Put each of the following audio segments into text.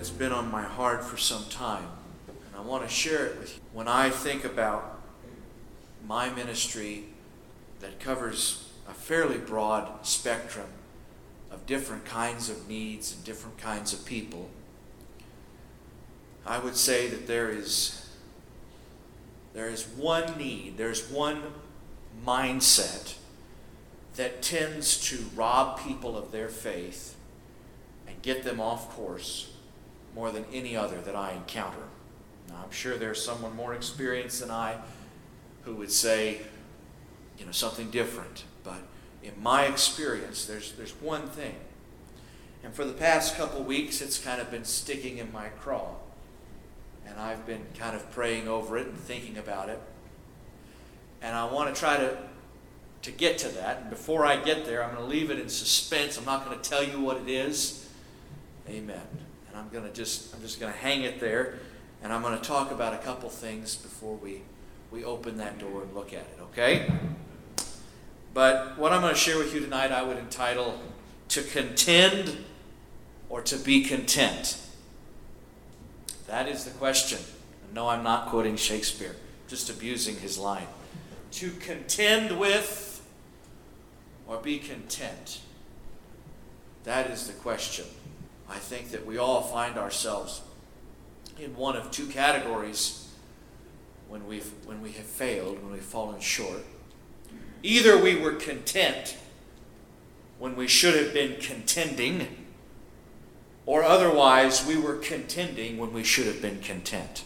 that's been on my heart for some time, and I want to share it with you. When I think about my ministry that covers a fairly broad spectrum of different kinds of needs and different kinds of people, I would say that there is there is one need, there's one mindset that tends to rob people of their faith and get them off course more than any other that I encounter. Now, I'm sure there's someone more experienced than I who would say, you know, something different. But in my experience, there's, there's one thing. And for the past couple weeks, it's kind of been sticking in my craw. And I've been kind of praying over it and thinking about it. And I want to try to, to get to that. And before I get there, I'm going to leave it in suspense. I'm not going to tell you what it is. Amen. And I'm going to just, I'm just going to hang it there. And I'm going to talk about a couple things before we, we open that door and look at it, okay? But what I'm going to share with you tonight, I would entitle To Contend or To Be Content. That is the question. no, I'm not quoting Shakespeare, just abusing his line. To contend with or be content. That is the question. I think that we all find ourselves in one of two categories when, we've, when we have failed, when we've fallen short. Either we were content when we should have been contending, or otherwise we were contending when we should have been content.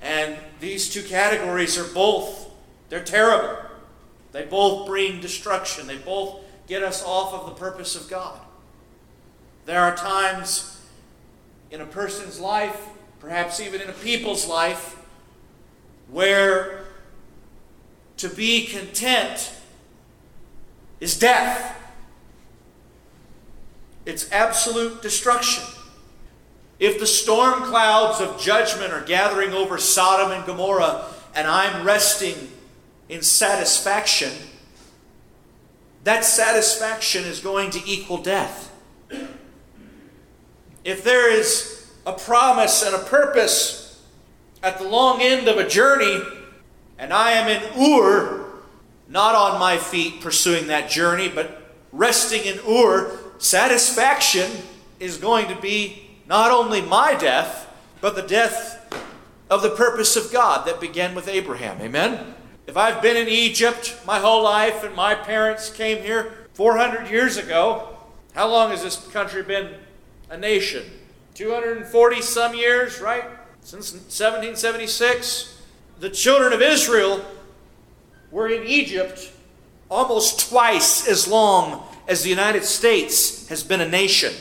And these two categories are both, they're terrible. They both bring destruction. They both get us off of the purpose of God. There are times in a person's life, perhaps even in a people's life, where to be content is death. It's absolute destruction. If the storm clouds of judgment are gathering over Sodom and Gomorrah and I'm resting in satisfaction, that satisfaction is going to equal death if there is a promise and a purpose at the long end of a journey, and I am in Ur, not on my feet pursuing that journey, but resting in Ur, satisfaction is going to be not only my death, but the death of the purpose of God that began with Abraham. Amen? If I've been in Egypt my whole life and my parents came here 400 years ago, how long has this country been a nation. 240 some years, right? Since 1776. The children of Israel were in Egypt almost twice as long as the United States has been a nation.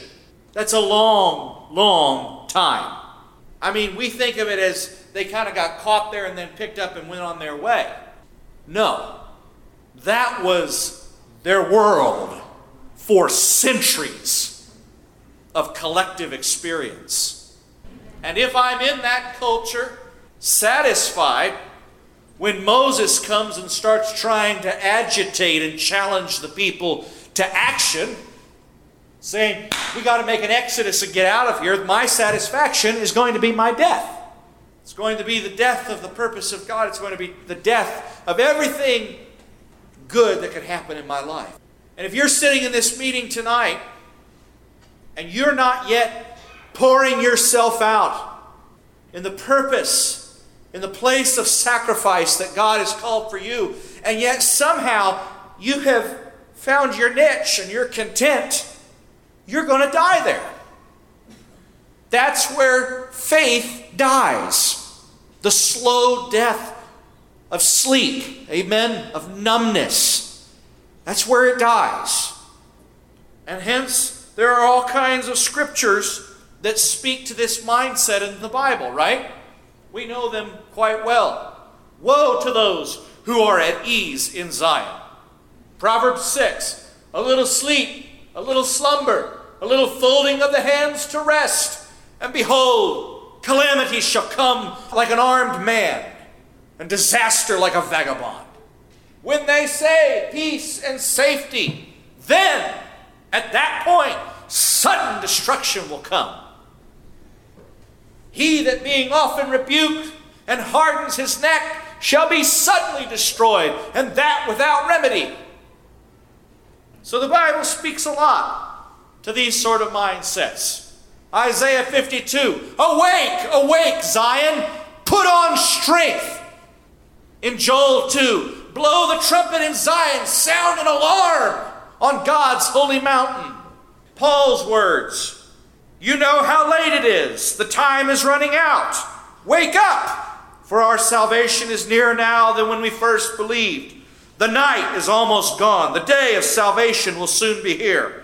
That's a long, long time. I mean, we think of it as they kind of got caught there and then picked up and went on their way. No, that was their world for centuries of collective experience. And if I'm in that culture, satisfied, when Moses comes and starts trying to agitate and challenge the people to action, saying, We got to make an exodus and get out of here, my satisfaction is going to be my death. It's going to be the death of the purpose of God. It's going to be the death of everything good that could happen in my life. And if you're sitting in this meeting tonight and you're not yet pouring yourself out in the purpose, in the place of sacrifice that God has called for you, and yet somehow you have found your niche and you're content, you're going to die there. That's where faith dies. The slow death of sleep, amen, of numbness. That's where it dies. And hence, there are all kinds of scriptures that speak to this mindset in the Bible, right? We know them quite well. Woe to those who are at ease in Zion. Proverbs 6 A little sleep, a little slumber, a little folding of the hands to rest. And behold, calamity shall come like an armed man, and disaster like a vagabond. When they say peace and safety, then at that point, sudden destruction will come. He that being often rebuked and hardens his neck shall be suddenly destroyed, and that without remedy. So the Bible speaks a lot to these sort of mindsets. Isaiah 52 Awake, awake, Zion, put on strength. In Joel 2, blow the trumpet in Zion, sound an alarm on God's holy mountain. Paul's words You know how late it is, the time is running out. Wake up, for our salvation is nearer now than when we first believed. The night is almost gone, the day of salvation will soon be here.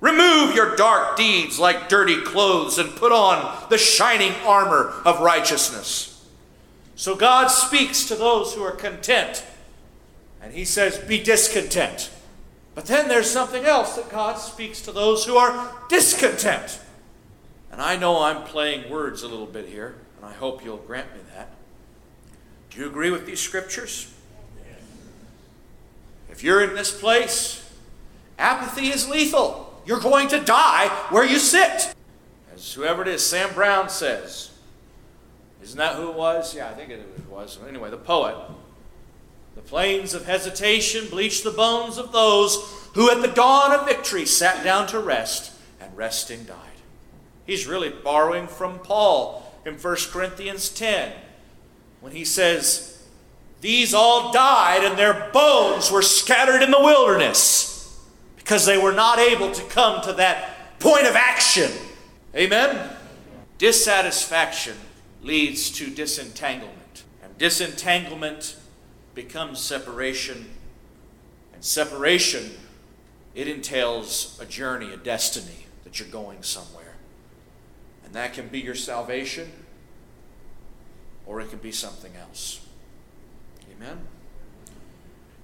Remove your dark deeds like dirty clothes and put on the shining armor of righteousness. So God speaks to those who are content, and He says, Be discontent. But then there's something else that God speaks to those who are discontent. And I know I'm playing words a little bit here, and I hope you'll grant me that. Do you agree with these scriptures? If you're in this place, apathy is lethal. You're going to die where you sit. As whoever it is, Sam Brown says. Isn't that who it was? Yeah, I think it was. Anyway, the poet. The flames of hesitation bleach the bones of those who at the dawn of victory sat down to rest and resting died. He's really borrowing from Paul in 1 Corinthians 10 when he says, These all died and their bones were scattered in the wilderness because they were not able to come to that point of action. Amen? Dissatisfaction leads to disentanglement, and disentanglement becomes separation, and separation, it entails a journey, a destiny that you're going somewhere. And that can be your salvation, or it can be something else. Amen?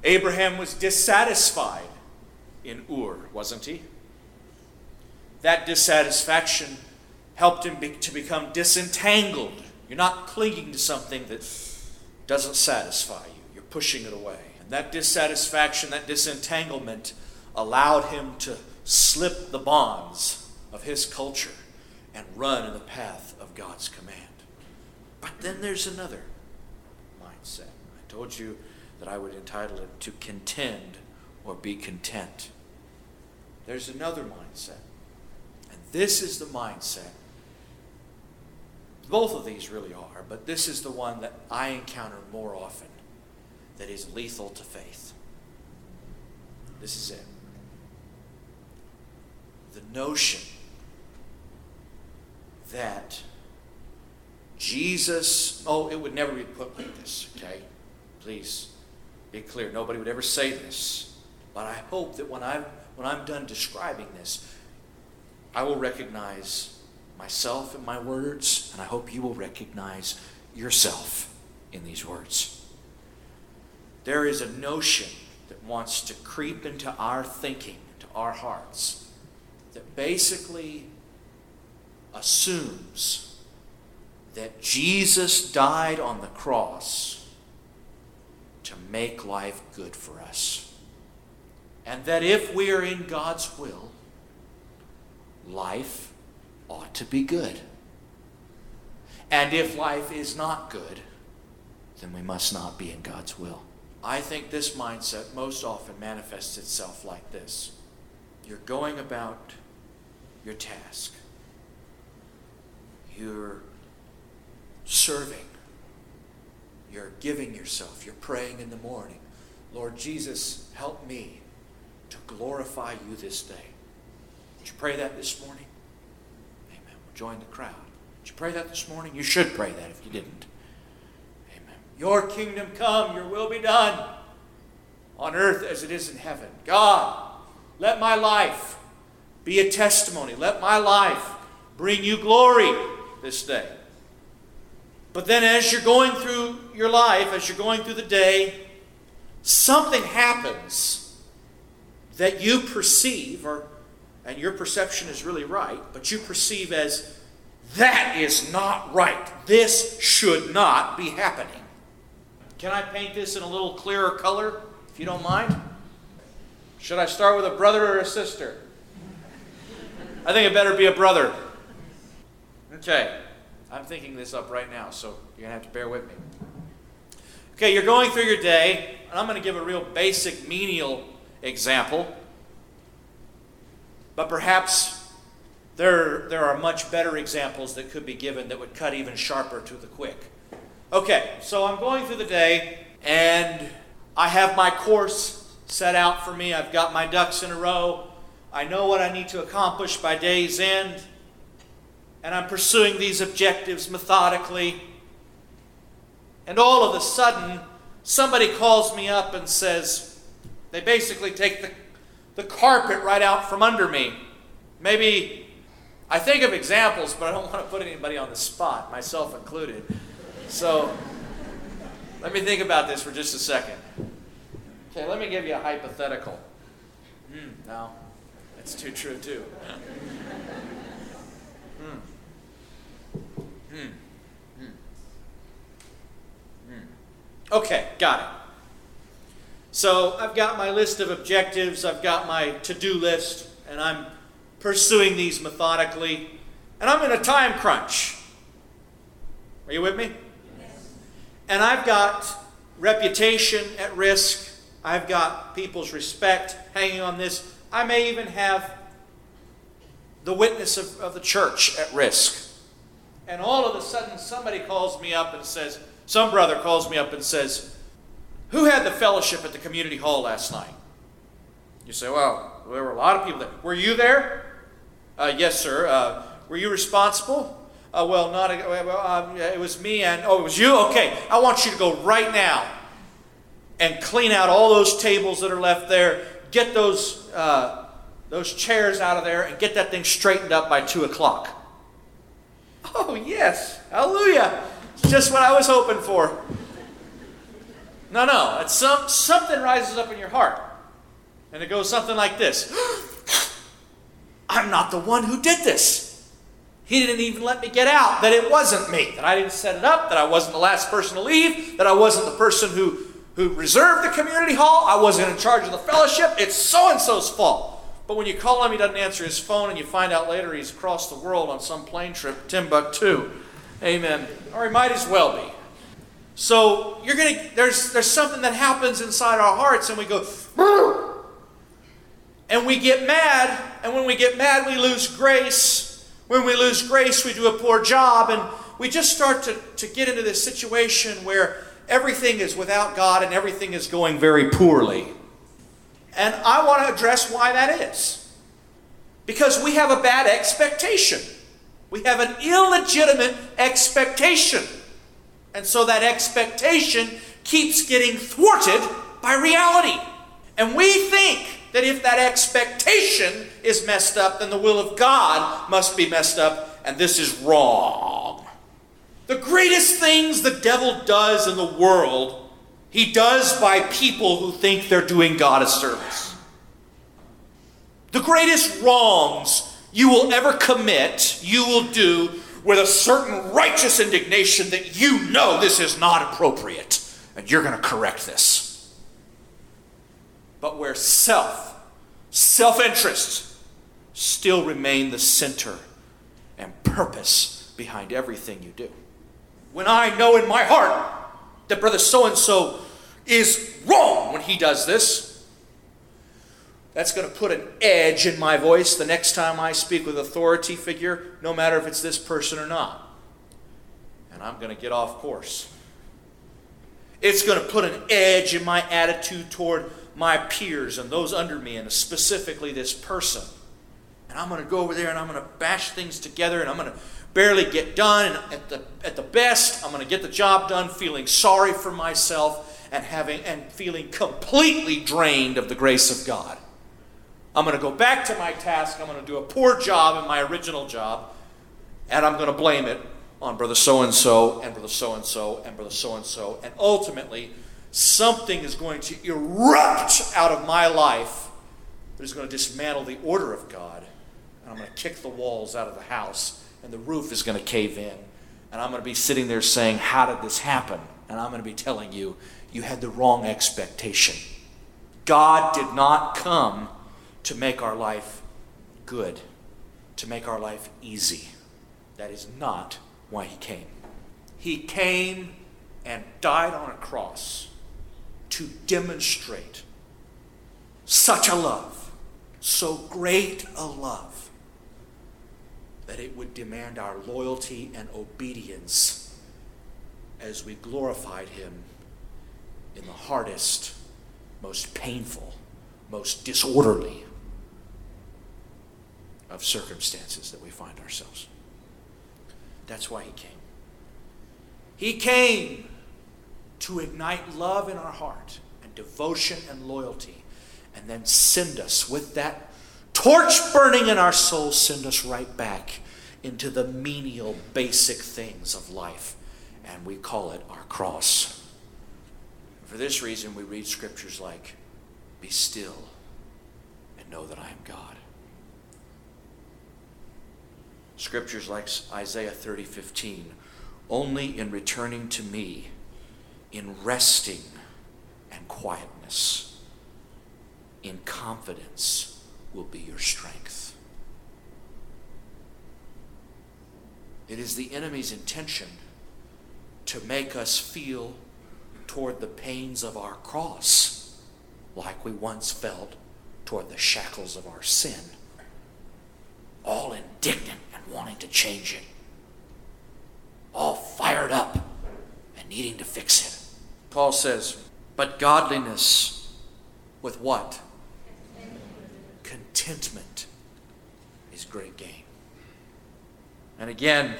Abraham was dissatisfied in Ur, wasn't he? That dissatisfaction helped him be, to become disentangled. You're not clinging to something that doesn't satisfy pushing it away. And that dissatisfaction, that disentanglement, allowed him to slip the bonds of his culture and run in the path of God's command. But then there's another mindset. I told you that I would entitle it To Contend or be content. There's another mindset. And this is the mindset. Both of these really are, but this is the one that I encounter more often that is lethal to faith. This is it. The notion that Jesus, oh, it would never be put like this, okay? Please be clear. Nobody would ever say this. But I hope that when I'm, when I'm done describing this, I will recognize myself in my words, and I hope you will recognize yourself in these words. There is a notion that wants to creep into our thinking, into our hearts, that basically assumes that Jesus died on the cross to make life good for us. And that if we are in God's will, life ought to be good. And if life is not good, then we must not be in God's will. I think this mindset most often manifests itself like this you're going about your task, you're serving, you're giving yourself, you're praying in the morning. Lord Jesus, help me to glorify you this day. Did you pray that this morning? Amen. We'll join the crowd. Did you pray that this morning? You should pray that if you didn't. Your kingdom come, your will be done on earth as it is in heaven. God, let my life be a testimony. Let my life bring you glory this day. But then, as you're going through your life, as you're going through the day, something happens that you perceive, or and your perception is really right, but you perceive as that is not right. This should not be happening. Can I paint this in a little clearer color, if you don't mind? Should I start with a brother or a sister? I think it better be a brother. Okay. I'm thinking this up right now, so you're going to have to bear with me. Okay, you're going through your day, and I'm going to give a real basic menial example. But perhaps there, there are much better examples that could be given that would cut even sharper to the quick. Okay, so I'm going through the day, and I have my course set out for me. I've got my ducks in a row. I know what I need to accomplish by day's end. And I'm pursuing these objectives methodically. And all of a sudden, somebody calls me up and says, they basically take the, the carpet right out from under me. Maybe I think of examples, but I don't want to put anybody on the spot, myself included. So let me think about this for just a second. Okay, let me give you a hypothetical. Hmm, no, that's too true, too. hmm. Hmm. Hmm. Hmm. Okay, got it. So I've got my list of objectives, I've got my to do list, and I'm pursuing these methodically, and I'm in a time crunch. Are you with me? And I've got reputation at risk, I've got people's respect hanging on this. I may even have the witness of, of the church at risk. And all of a sudden, somebody calls me up and says, some brother calls me up and says, Who had the fellowship at the community hall last night? You say, Well, there were a lot of people there. Were you there? Uh, yes, sir. Uh, were you responsible? Uh, well, not. A, well, um, it was me and. Oh, it was you? Okay. I want you to go right now and clean out all those tables that are left there. Get those, uh, those chairs out of there and get that thing straightened up by 2 o'clock. Oh, yes. Hallelujah. It's just what I was hoping for. No, no. It's some, something rises up in your heart. And it goes something like this I'm not the one who did this. He didn't even let me get out, that it wasn't me, that I didn't set it up, that I wasn't the last person to leave, that I wasn't the person who who reserved the community hall. I wasn't in charge of the fellowship. It's so and so's fault. But when you call him, he doesn't answer his phone, and you find out later he's across the world on some plane trip, Timbuktu. Amen. Or he might as well be. So you're gonna there's there's something that happens inside our hearts, and we go, and we get mad, and when we get mad, we lose grace. When we lose grace, we do a poor job, and we just start to, to get into this situation where everything is without God and everything is going very poorly. And I want to address why that is. Because we have a bad expectation. We have an illegitimate expectation. And so that expectation keeps getting thwarted by reality. And we think that if that expectation is messed up, then the will of God must be messed up, and this is wrong. The greatest things the devil does in the world, he does by people who think they're doing God a service. The greatest wrongs you will ever commit, you will do with a certain righteous indignation that you know this is not appropriate and you're going to correct this. But where self, self interest, still remain the center and purpose behind everything you do when I know in my heart that brother so and so is wrong when he does this, that's going to put an edge in my voice the next time I speak with authority figure, no matter if it's this person or not. And I'm going to get off course. It's going to put an edge in my attitude toward my peers and those under me, and specifically this person. And I'm going to go over there and I'm going to bash things together and I'm going to barely get done. And at the, at the best, I'm going to get the job done feeling sorry for myself and, having, and feeling completely drained of the grace of God. I'm going to go back to my task. I'm going to do a poor job in my original job. And I'm going to blame it on brother so and so, and brother so and so, and brother so and so. And ultimately, something is going to erupt out of my life that is going to dismantle the order of God. I'm going to kick the walls out of the house and the roof is going to cave in. And I'm going to be sitting there saying, How did this happen? And I'm going to be telling you, You had the wrong expectation. God did not come to make our life good, to make our life easy. That is not why he came. He came and died on a cross to demonstrate such a love, so great a love, that it would demand our loyalty and obedience as we glorified him in the hardest, most painful, most disorderly of circumstances that we find ourselves. That's why he came. He came to ignite love in our heart and devotion and loyalty, and then send us with that torch burning in our souls, send us right back into the menial, basic things of life, and we call it our cross. For this reason, we read scriptures like, Be still and know that I am God. Scriptures like Isaiah 30 15, only in returning to me, in resting and quietness, in confidence will be your strength. It is the enemy's intention to make us feel toward the pains of our cross like we once felt toward the shackles of our sin, all indignant and wanting to change it, all fired up and needing to fix it. Paul says, but godliness with what? Contentment is great gain. And again,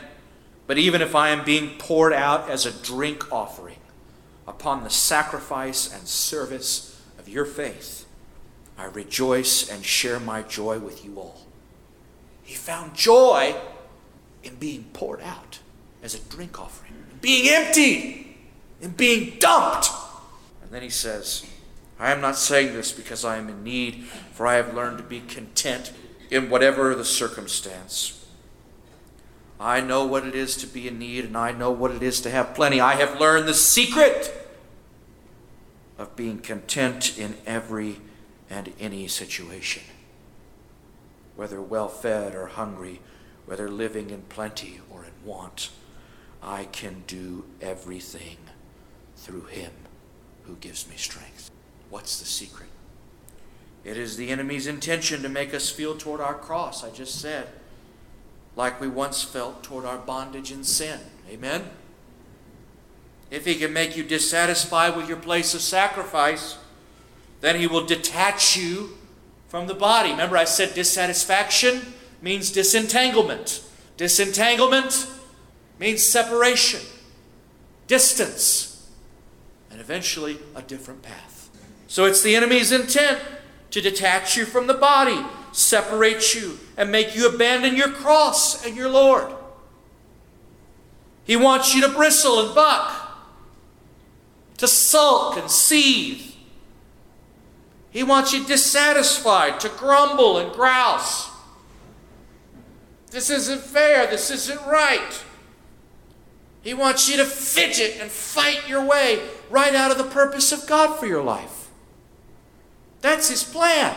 but even if I am being poured out as a drink offering upon the sacrifice and service of your faith, I rejoice and share my joy with you all. He found joy in being poured out as a drink offering, being emptied, in being dumped. And then he says, I am not saying this because I am in need, for I have learned to be content in whatever the circumstance. I know what it is to be in need, and I know what it is to have plenty. I have learned the secret of being content in every and any situation whether well fed or hungry, whether living in plenty or in want. I can do everything through him who gives me strength. What's the secret? It is the enemy's intention to make us feel toward our cross, I just said, like we once felt toward our bondage and sin. Amen? If he can make you dissatisfied with your place of sacrifice, then he will detach you from the body. Remember, I said dissatisfaction means disentanglement. Disentanglement means separation, distance, and eventually a different path. So it's the enemy's intent to detach you from the body, separate you, and make you abandon your cross and your Lord. He wants you to bristle and buck, to sulk and seethe, he wants you dissatisfied, to grumble and grouse. This isn't fair. This isn't right. He wants you to fidget and fight your way right out of the purpose of God for your life. That's his plan.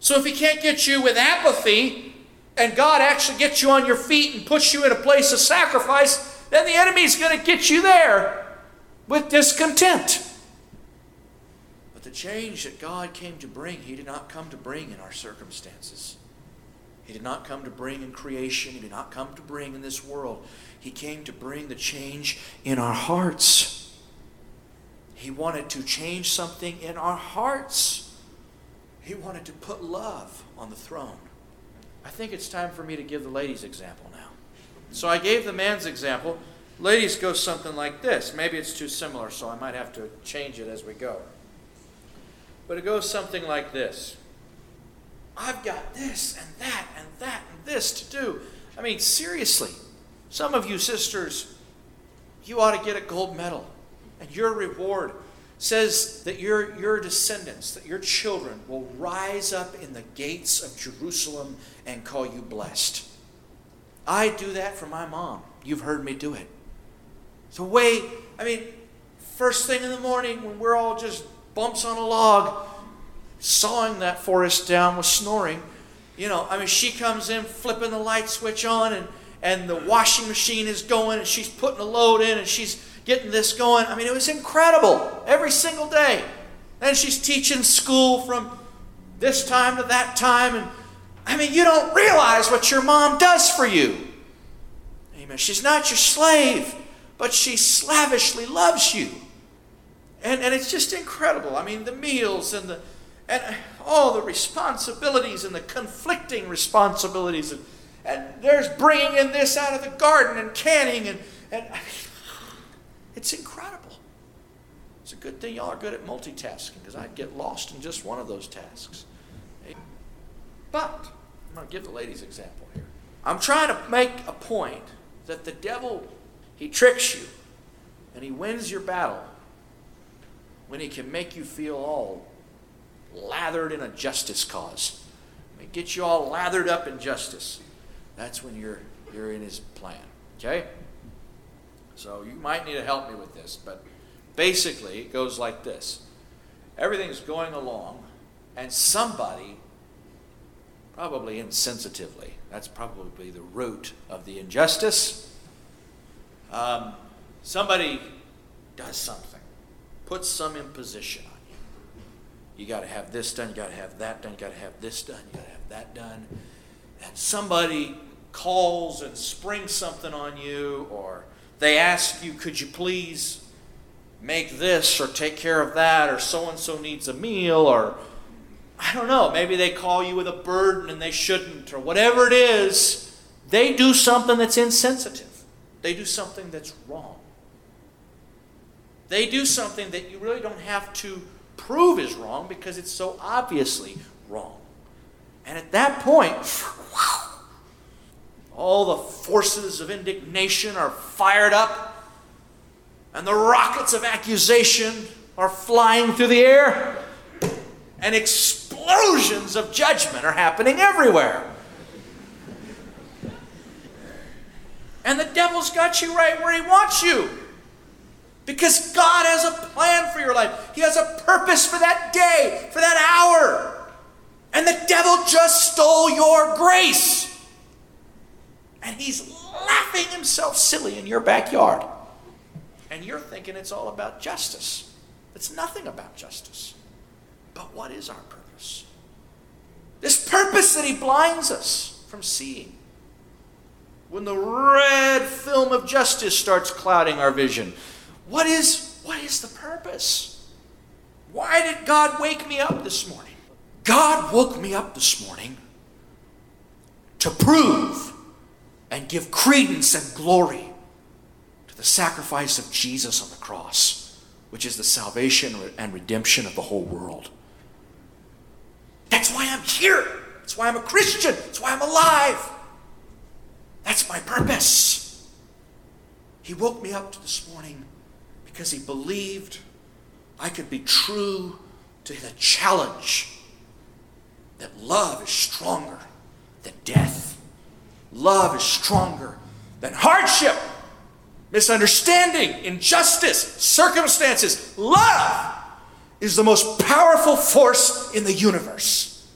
So if he can't get you with apathy, and God actually gets you on your feet and puts you in a place of sacrifice, then the enemy's going to get you there with discontent But the change that God came to bring, He did not come to bring in our circumstances. He did not come to bring in creation. He did not come to bring in this world. He came to bring the change in our hearts. He wanted to change something in our hearts. He wanted to put love on the throne. I think it's time for me to give the ladies' example now. So I gave the man's example. Ladies go something like this. Maybe it's too similar, so I might have to change it as we go. But it goes something like this I've got this and that and that and this to do. I mean, seriously, some of you sisters, you ought to get a gold medal. And your reward says that your, your descendants, that your children will rise up in the gates of Jerusalem and call you blessed. I do that for my mom. You've heard me do it. So, wait, I mean, first thing in the morning when we're all just bumps on a log, sawing that forest down with snoring. You know, I mean, she comes in flipping the light switch on and, and the washing machine is going and she's putting a load in and she's getting this going. I mean, it was incredible every single day. And she's teaching school from this time to that time. And I mean, you don't realize what your mom does for you. Amen. She's not your slave, but she slavishly loves you. And, and it's just incredible. I mean, the meals and the and all the responsibilities and the conflicting responsibilities. And, and there's bringing in this out of the garden and canning. And, and I mean, it's incredible. It's a good thing y'all are good at multitasking because I'd get lost in just one of those tasks. But I'm going to give the ladies example here. I'm trying to make a point that the devil, he tricks you and he wins your battle when he can make you feel all lathered in a justice cause. He gets you all lathered up in justice. That's when you're, you're in his plan. Okay? So you might need to help me with this, but basically it goes like this everything's going along, and somebody, probably insensitively, that's probably the root of the injustice, um, somebody does something, puts some imposition on you. You got to have this done, you got to have that done, you got to have this done, you got to have that done. And somebody calls and springs something on you, or they ask you, could you please make this or take care of that, or so and so needs a meal, or I don't know, maybe they call you with a burden and they shouldn't, or whatever it is, they do something that's insensitive. They do something that's wrong. They do something that you really don't have to prove is wrong because it's so obviously wrong. And at that point, all the forces of indignation are fired up, and the rockets of accusation are flying through the air, and explosions of judgment are happening everywhere. And the devil's got you right where he wants you. Because God has a plan for your life. He has a purpose for that day, for that hour. And the devil just stole your grace. And he's laughing himself silly in your backyard. And you're thinking it's all about justice. It's nothing about justice. But what is our purpose? This purpose that he blinds us from seeing. When the red film of justice starts clouding our vision, what is, what is the purpose? Why did God wake me up this morning? God woke me up this morning to prove and give credence and glory to the sacrifice of Jesus on the cross, which is the salvation and redemption of the whole world. That's why I'm here. That's why I'm a Christian. That's why I'm alive. That's my purpose. He woke me up this morning because he believed I could be true to the challenge that love is stronger than death. Love is stronger than hardship, misunderstanding, injustice, circumstances. Love is the most powerful force in the universe.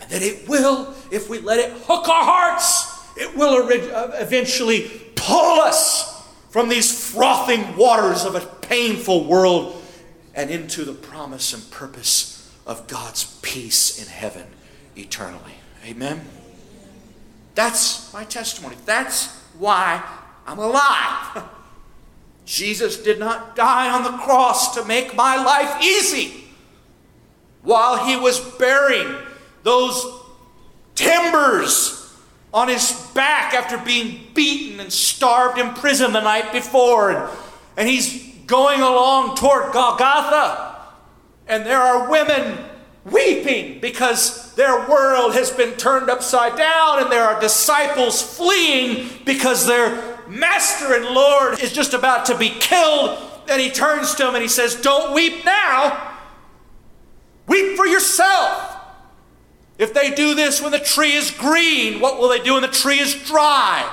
And that it will, if we let it hook our hearts, it will uh, eventually pull us from these frothing waters of a painful world and into the promise and purpose of God's peace in heaven eternally. Amen. That's my testimony. That's why I'm alive. Jesus did not die on the cross to make my life easy. While he was bearing those timbers on his back after being beaten and starved in prison the night before, and, and he's going along toward Golgotha, and there are women weeping because their world has been turned upside down, and there are disciples fleeing because their master and Lord is just about to be killed. And he turns to them and he says, Don't weep now, weep for yourself. If they do this when the tree is green, what will they do when the tree is dry?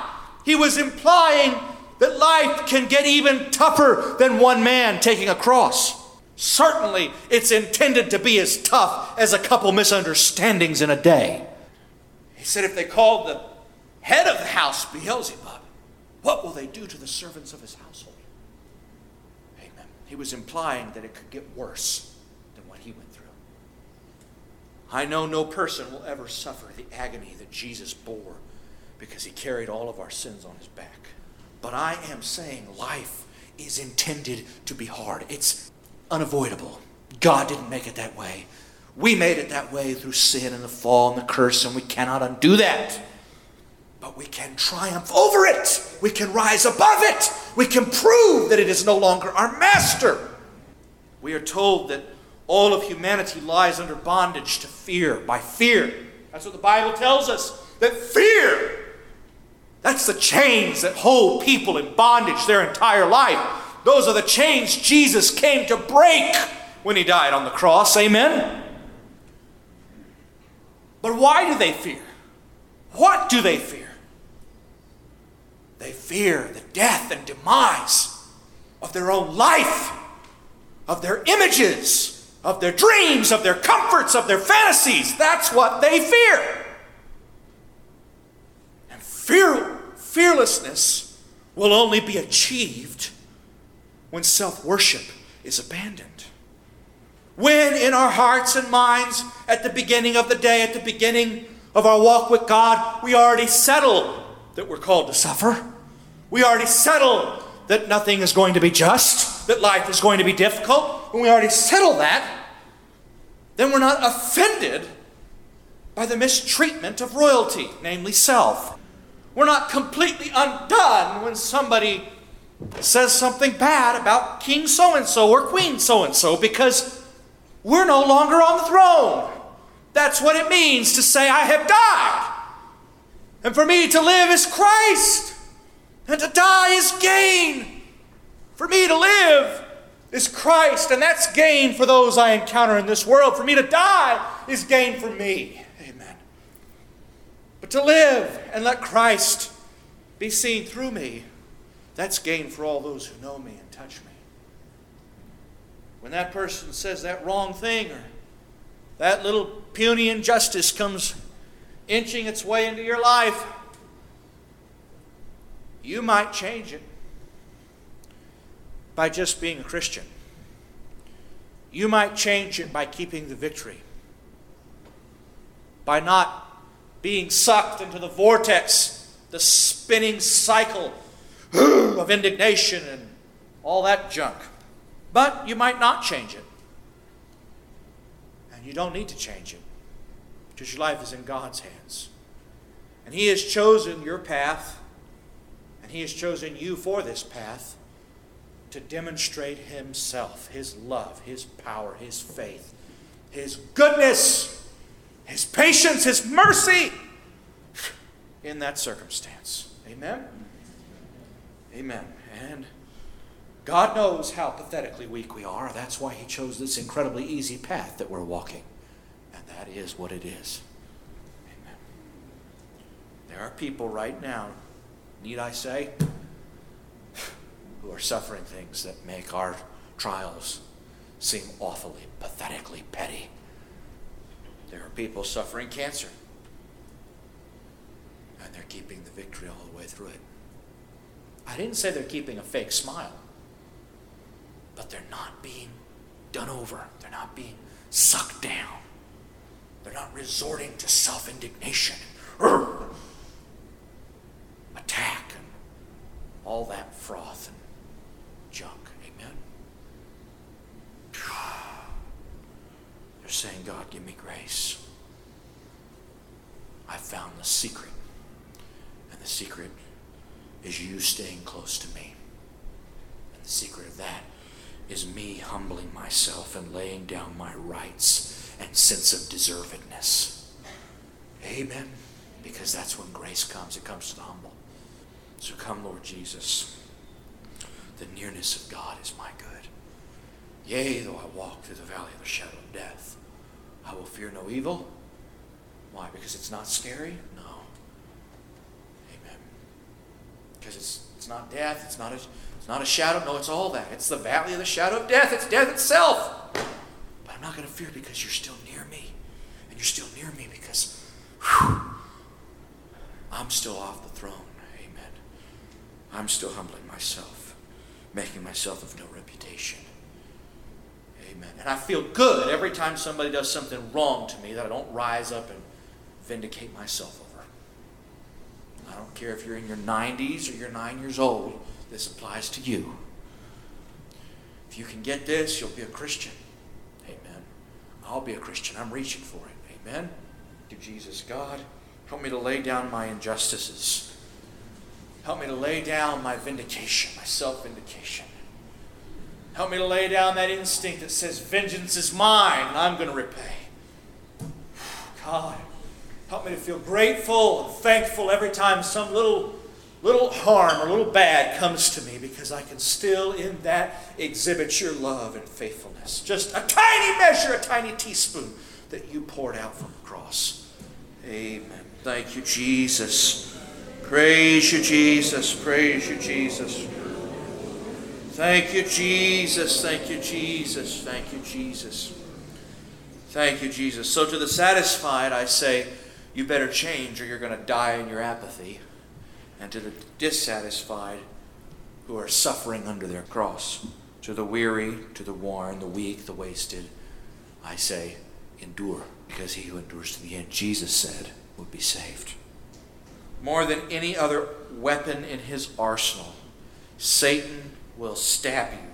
He was implying that life can get even tougher than one man taking a cross. Certainly, it's intended to be as tough as a couple misunderstandings in a day. He said if they called the head of the house, Beelzebub, what will they do to the servants of his household? Amen. He was implying that it could get worse than what he went through. I know no person will ever suffer the agony that Jesus bore because he carried all of our sins on his back. But I am saying life is intended to be hard. It's unavoidable. God didn't make it that way. We made it that way through sin and the fall and the curse, and we cannot undo that. But we can triumph over it. We can rise above it. We can prove that it is no longer our master. We are told that all of humanity lies under bondage to fear, by fear. That's what the Bible tells us. That fear, that's the chains that hold people in bondage their entire life. Those are the chains Jesus came to break when he died on the cross. Amen? But why do they fear? What do they fear? They fear the death and demise of their own life, of their images, of their dreams, of their comforts, of their fantasies. That's what they fear. And fear, fearlessness will only be achieved when self worship is abandoned. When in our hearts and minds, at the beginning of the day, at the beginning of our walk with God, we already settle that we're called to suffer. We already settle that nothing is going to be just, that life is going to be difficult. When we already settle that, then we're not offended by the mistreatment of royalty, namely self. We're not completely undone when somebody says something bad about King so and so or Queen so and so because we're no longer on the throne. That's what it means to say, I have died. And for me to live is Christ, and to die is gain. For me to live is Christ, and that's gain for those I encounter in this world. For me to die is gain for me. Amen. But to live and let Christ be seen through me, that's gain for all those who know me and touch me when that person says that wrong thing or that little puny injustice comes inching its way into your life, you might change it by just being a Christian. You might change it by keeping the victory, by not being sucked into the vortex, the spinning cycle of indignation and all that junk. But you might not change it. And you don't need to change it because your life is in God's hands. And He has chosen your path, and He has chosen you for this path to demonstrate Himself, His love, His power, His faith, His goodness, His patience, His mercy in that circumstance. Amen? Amen. And God knows how pathetically weak we are. That's why He chose this incredibly easy path that we're walking. And that is what it is. Amen. There are people right now, need I say, who are suffering things that make our trials seem awfully, pathetically petty. There are people suffering cancer, and they're keeping the victory all the way through it. I didn't say they're keeping a fake smile but they're not being done over. They're not being sucked down. They're not resorting to self indignation, attack, and all that froth and junk. Amen. They're saying, God, give me grace. I found the secret. And the secret is you staying close to me. And the secret of that is me humbling myself and laying down my rights and sense of deservedness. Amen. Because that's when grace comes. It comes to the humble. So come, Lord Jesus. The nearness of God is my good. Yea, though I walk through the valley of the shadow of death, I will fear no evil. Why? Because it's not scary? No. Amen. Because it's, it's not death. It's not a it's not a shadow. No, it's all that. It's the valley of the shadow of death. It's death itself. But I'm not going to fear because you're still near me. And you're still near me because whew, I'm still off the throne. Amen. I'm still humbling myself, making myself of no reputation. Amen. And I feel good every time somebody does something wrong to me that I don't rise up and vindicate myself. I don't care if you're in your 90s or you're nine years old, this applies to you. If you can get this, you'll be a Christian. Amen. I'll be a Christian. I'm reaching for it. Amen. To Jesus, God, help me to lay down my injustices. Help me to lay down my vindication, my self vindication. Help me to lay down that instinct that says, Vengeance is mine, and I'm going to repay. God, help me to feel grateful and thankful every time some little, little harm or little bad comes to me because I can still, in that, exhibit your love and faithfulness. Just a tiny measure, a tiny teaspoon that you poured out from the cross. Amen. Thank you, Jesus. Praise you, Jesus. Praise you, Jesus. Thank you, Jesus. Thank you, Jesus. Thank you, Jesus. Thank you, Jesus. So to the satisfied, I say, you better change or you're going to die in your apathy. And to the dissatisfied, who are suffering under their cross, to the weary, to the worn, the weak, the wasted, I say, endure, because he who endures to the end, Jesus said, would be saved. More than any other weapon in his arsenal, Satan will stab you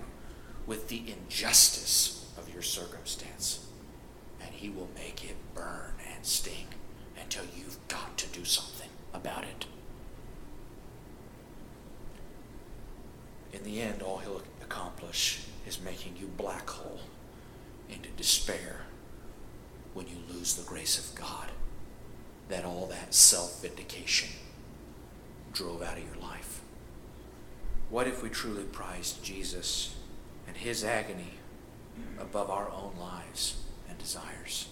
with the injustice of your circumstance, and he will make it burn and sting until you've got to do something about it. In the end, all he'll accomplish is making you black hole into despair when you lose the grace of God. That all that self vindication drove out of your life. What if we truly prized Jesus and his agony above our own lives and desires?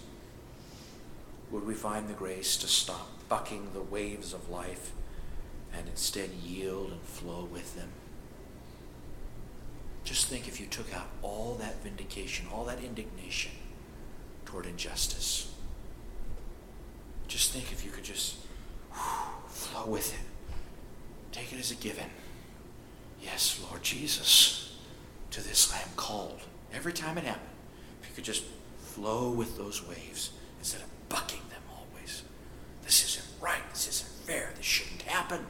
Would we find the grace to stop bucking the waves of life and instead yield and flow with them? Just think if you took out all that vindication, all that indignation toward injustice. Just think if you could just flow with it. Take it as a given. Yes, Lord Jesus, to this I am called. Every time it happened, if you could just flow with those waves instead of bucking them always. This isn't right. This isn't fair. This shouldn't happen.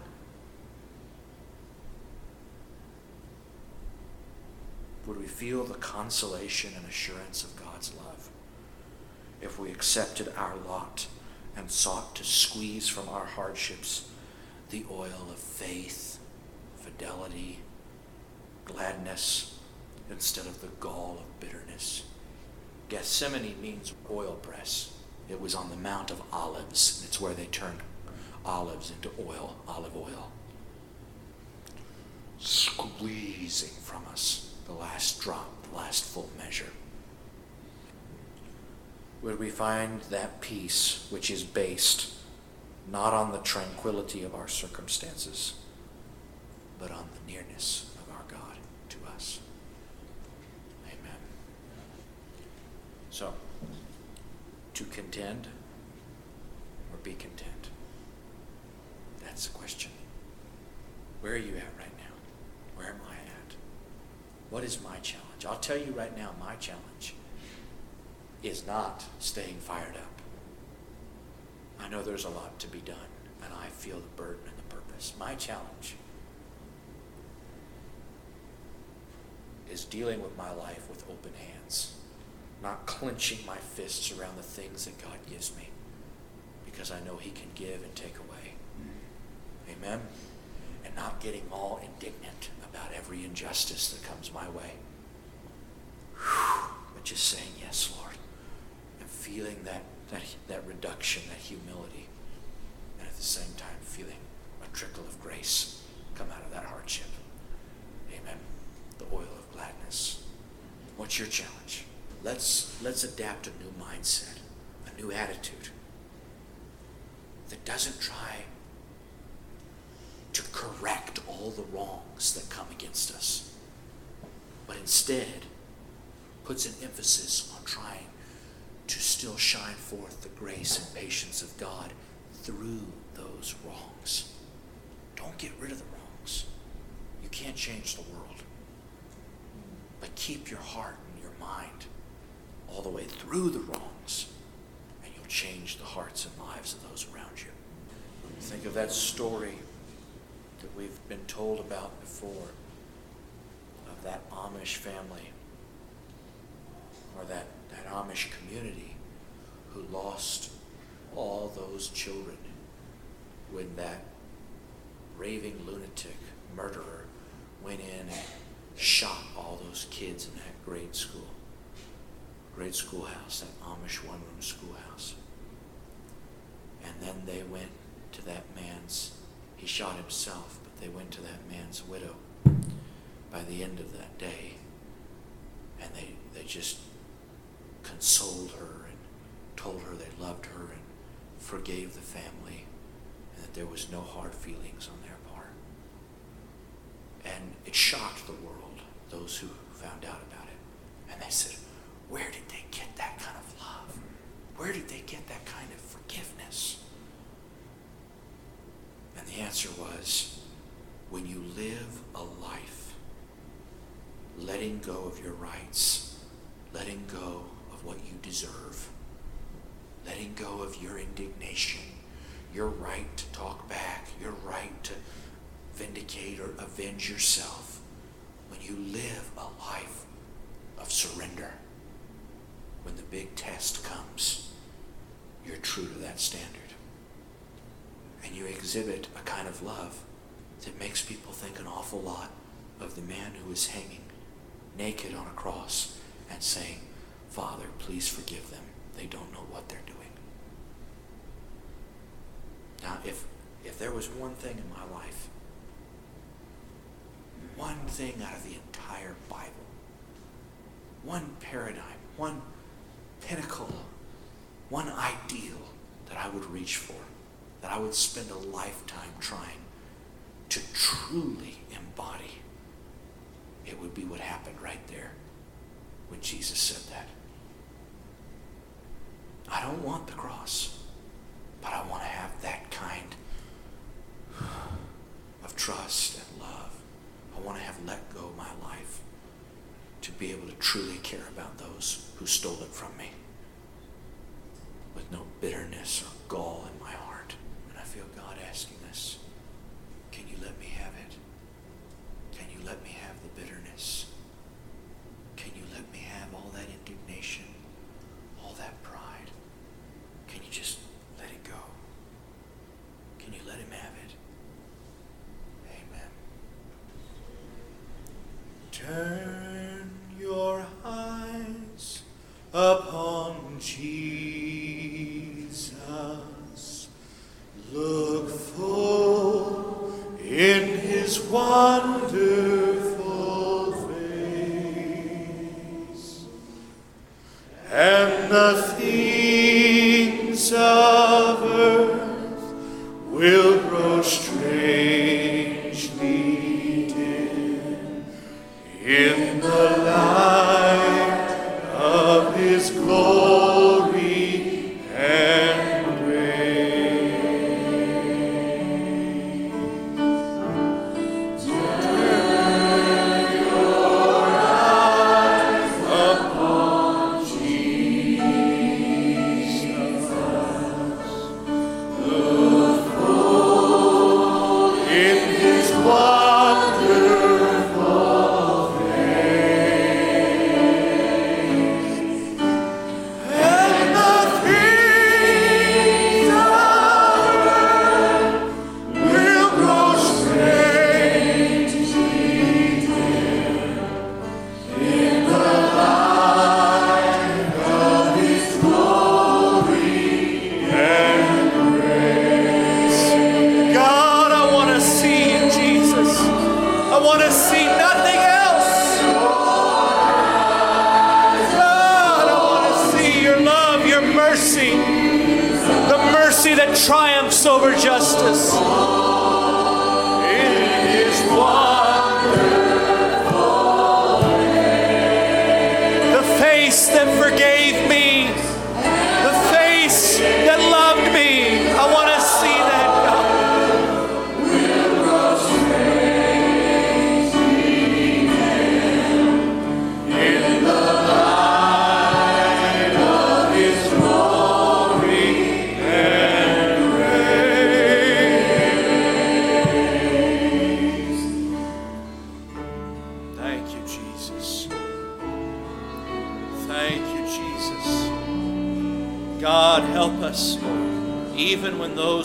Would we feel the consolation and assurance of God's love if we accepted our lot and sought to squeeze from our hardships the oil of faith? fidelity, gladness, instead of the gall of bitterness. Gethsemane means oil press. It was on the Mount of Olives. It's where they turned olives into oil, olive oil. Squeezing from us the last drop, the last full measure. Would we find that peace which is based not on the tranquility of our circumstances? but on the nearness of our God to us. Amen. So, to contend or be content? That's the question. Where are you at right now? Where am I? What is my challenge? I'll tell you right now, my challenge is not staying fired up. I know there's a lot to be done, and I feel the burden and the purpose. My challenge is dealing with my life with open hands, not clenching my fists around the things that God gives me, because I know He can give and take away. Mm-hmm. Amen? And not getting all indignant about every injustice that comes my way. But just saying, Yes, Lord, and feeling that, that, that reduction, that humility, and at the same time feeling a trickle of grace come out of that hardship. Amen. The oil of gladness. What's your challenge? Let's, let's adapt a new mindset, a new attitude that doesn't try to correct all the wrongs that come against us, but instead puts an emphasis on trying to still shine forth the grace and patience of God through those wrongs. Don't get rid of the wrongs. You can't change the world. But keep your heart and your mind all the way through the wrongs, and you'll change the hearts and lives of those around you. Think of that story that we've been told about before of that Amish family or that, that Amish community who lost all those children when that raving lunatic murderer went in and shot all those kids in that grade school, grade schoolhouse, that Amish one room schoolhouse. And then they went to that man's, he shot himself, but they went to that man's widow by the end of that day. And they, they just consoled her and told her they loved her and forgave the family and that there was no hard feelings on their part. And it shocked the world, those who found out about it. And they said, Where did they get that kind of love? Where did they get that kind of forgiveness? And the answer was when you live a life letting go of your rights, letting go of what you deserve, letting go of your indignation, your right to talk back, your right to vindicate or avenge yourself, when you live a life of surrender, when the big test comes, you're true to that standard. And you exhibit a kind of love that makes people think an awful lot of the man who is hanging naked on a cross and saying, Father, please forgive them. They don't know what they're doing. Now, if, if there was one thing in my life, one thing out of the entire Bible, one paradigm, one pinnacle, one ideal that I would reach for, that I would spend a lifetime trying to truly embody, it would be what happened right there when Jesus said that. I don't want the cross, but I want to have that kind of trust and love. I want to have let go of my life to be able to truly care about those who stole it from me with no bitterness or gall in my heart. And I feel God asking us, can you let me have it? Can you let me have the bitterness? Can you let me have all that indignation, all that pride? Can you just let it go? Can you let him have it? Amen. Turn your eyes upon Jesus. Look full in his wonderful face, and the things of earth will over justice.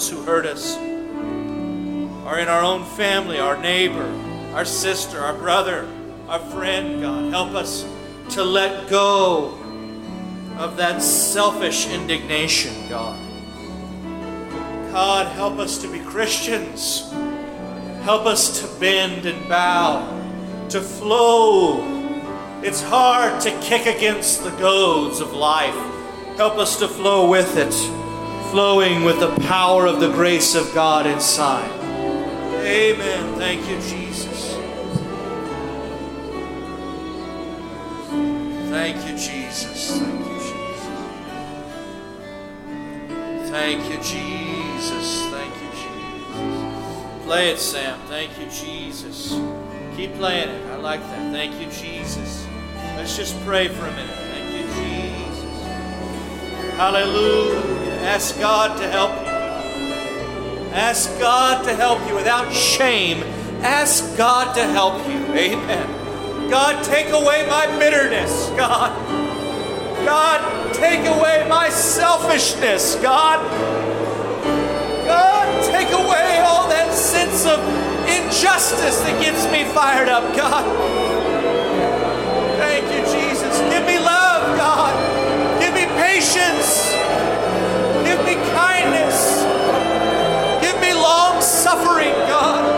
Those who hurt us are in our own family, our neighbor, our sister, our brother, our friend, God. Help us to let go of that selfish indignation, God. God, help us to be Christians. Help us to bend and bow, to flow. It's hard to kick against the goads of life. Help us to flow with it, flowing with the power of the grace of God inside. Amen. Thank you, Jesus. Thank you, Jesus. Thank you, Jesus. Thank you, Jesus. Thank you, Jesus. Play it, Sam. Thank you, Jesus. Keep playing it. I like that. Thank you, Jesus. Let's just pray for a minute. Thank you, Jesus. Hallelujah. Ask God to help you. Ask God to help you without shame. Ask God to help you. Amen. God, take away my bitterness. God. God, take away my selfishness. God. God, take away all that sense of injustice that gets me fired up. God. Thank you, Jesus. Give me love, God. Give me patience kindness. Give me long suffering, God.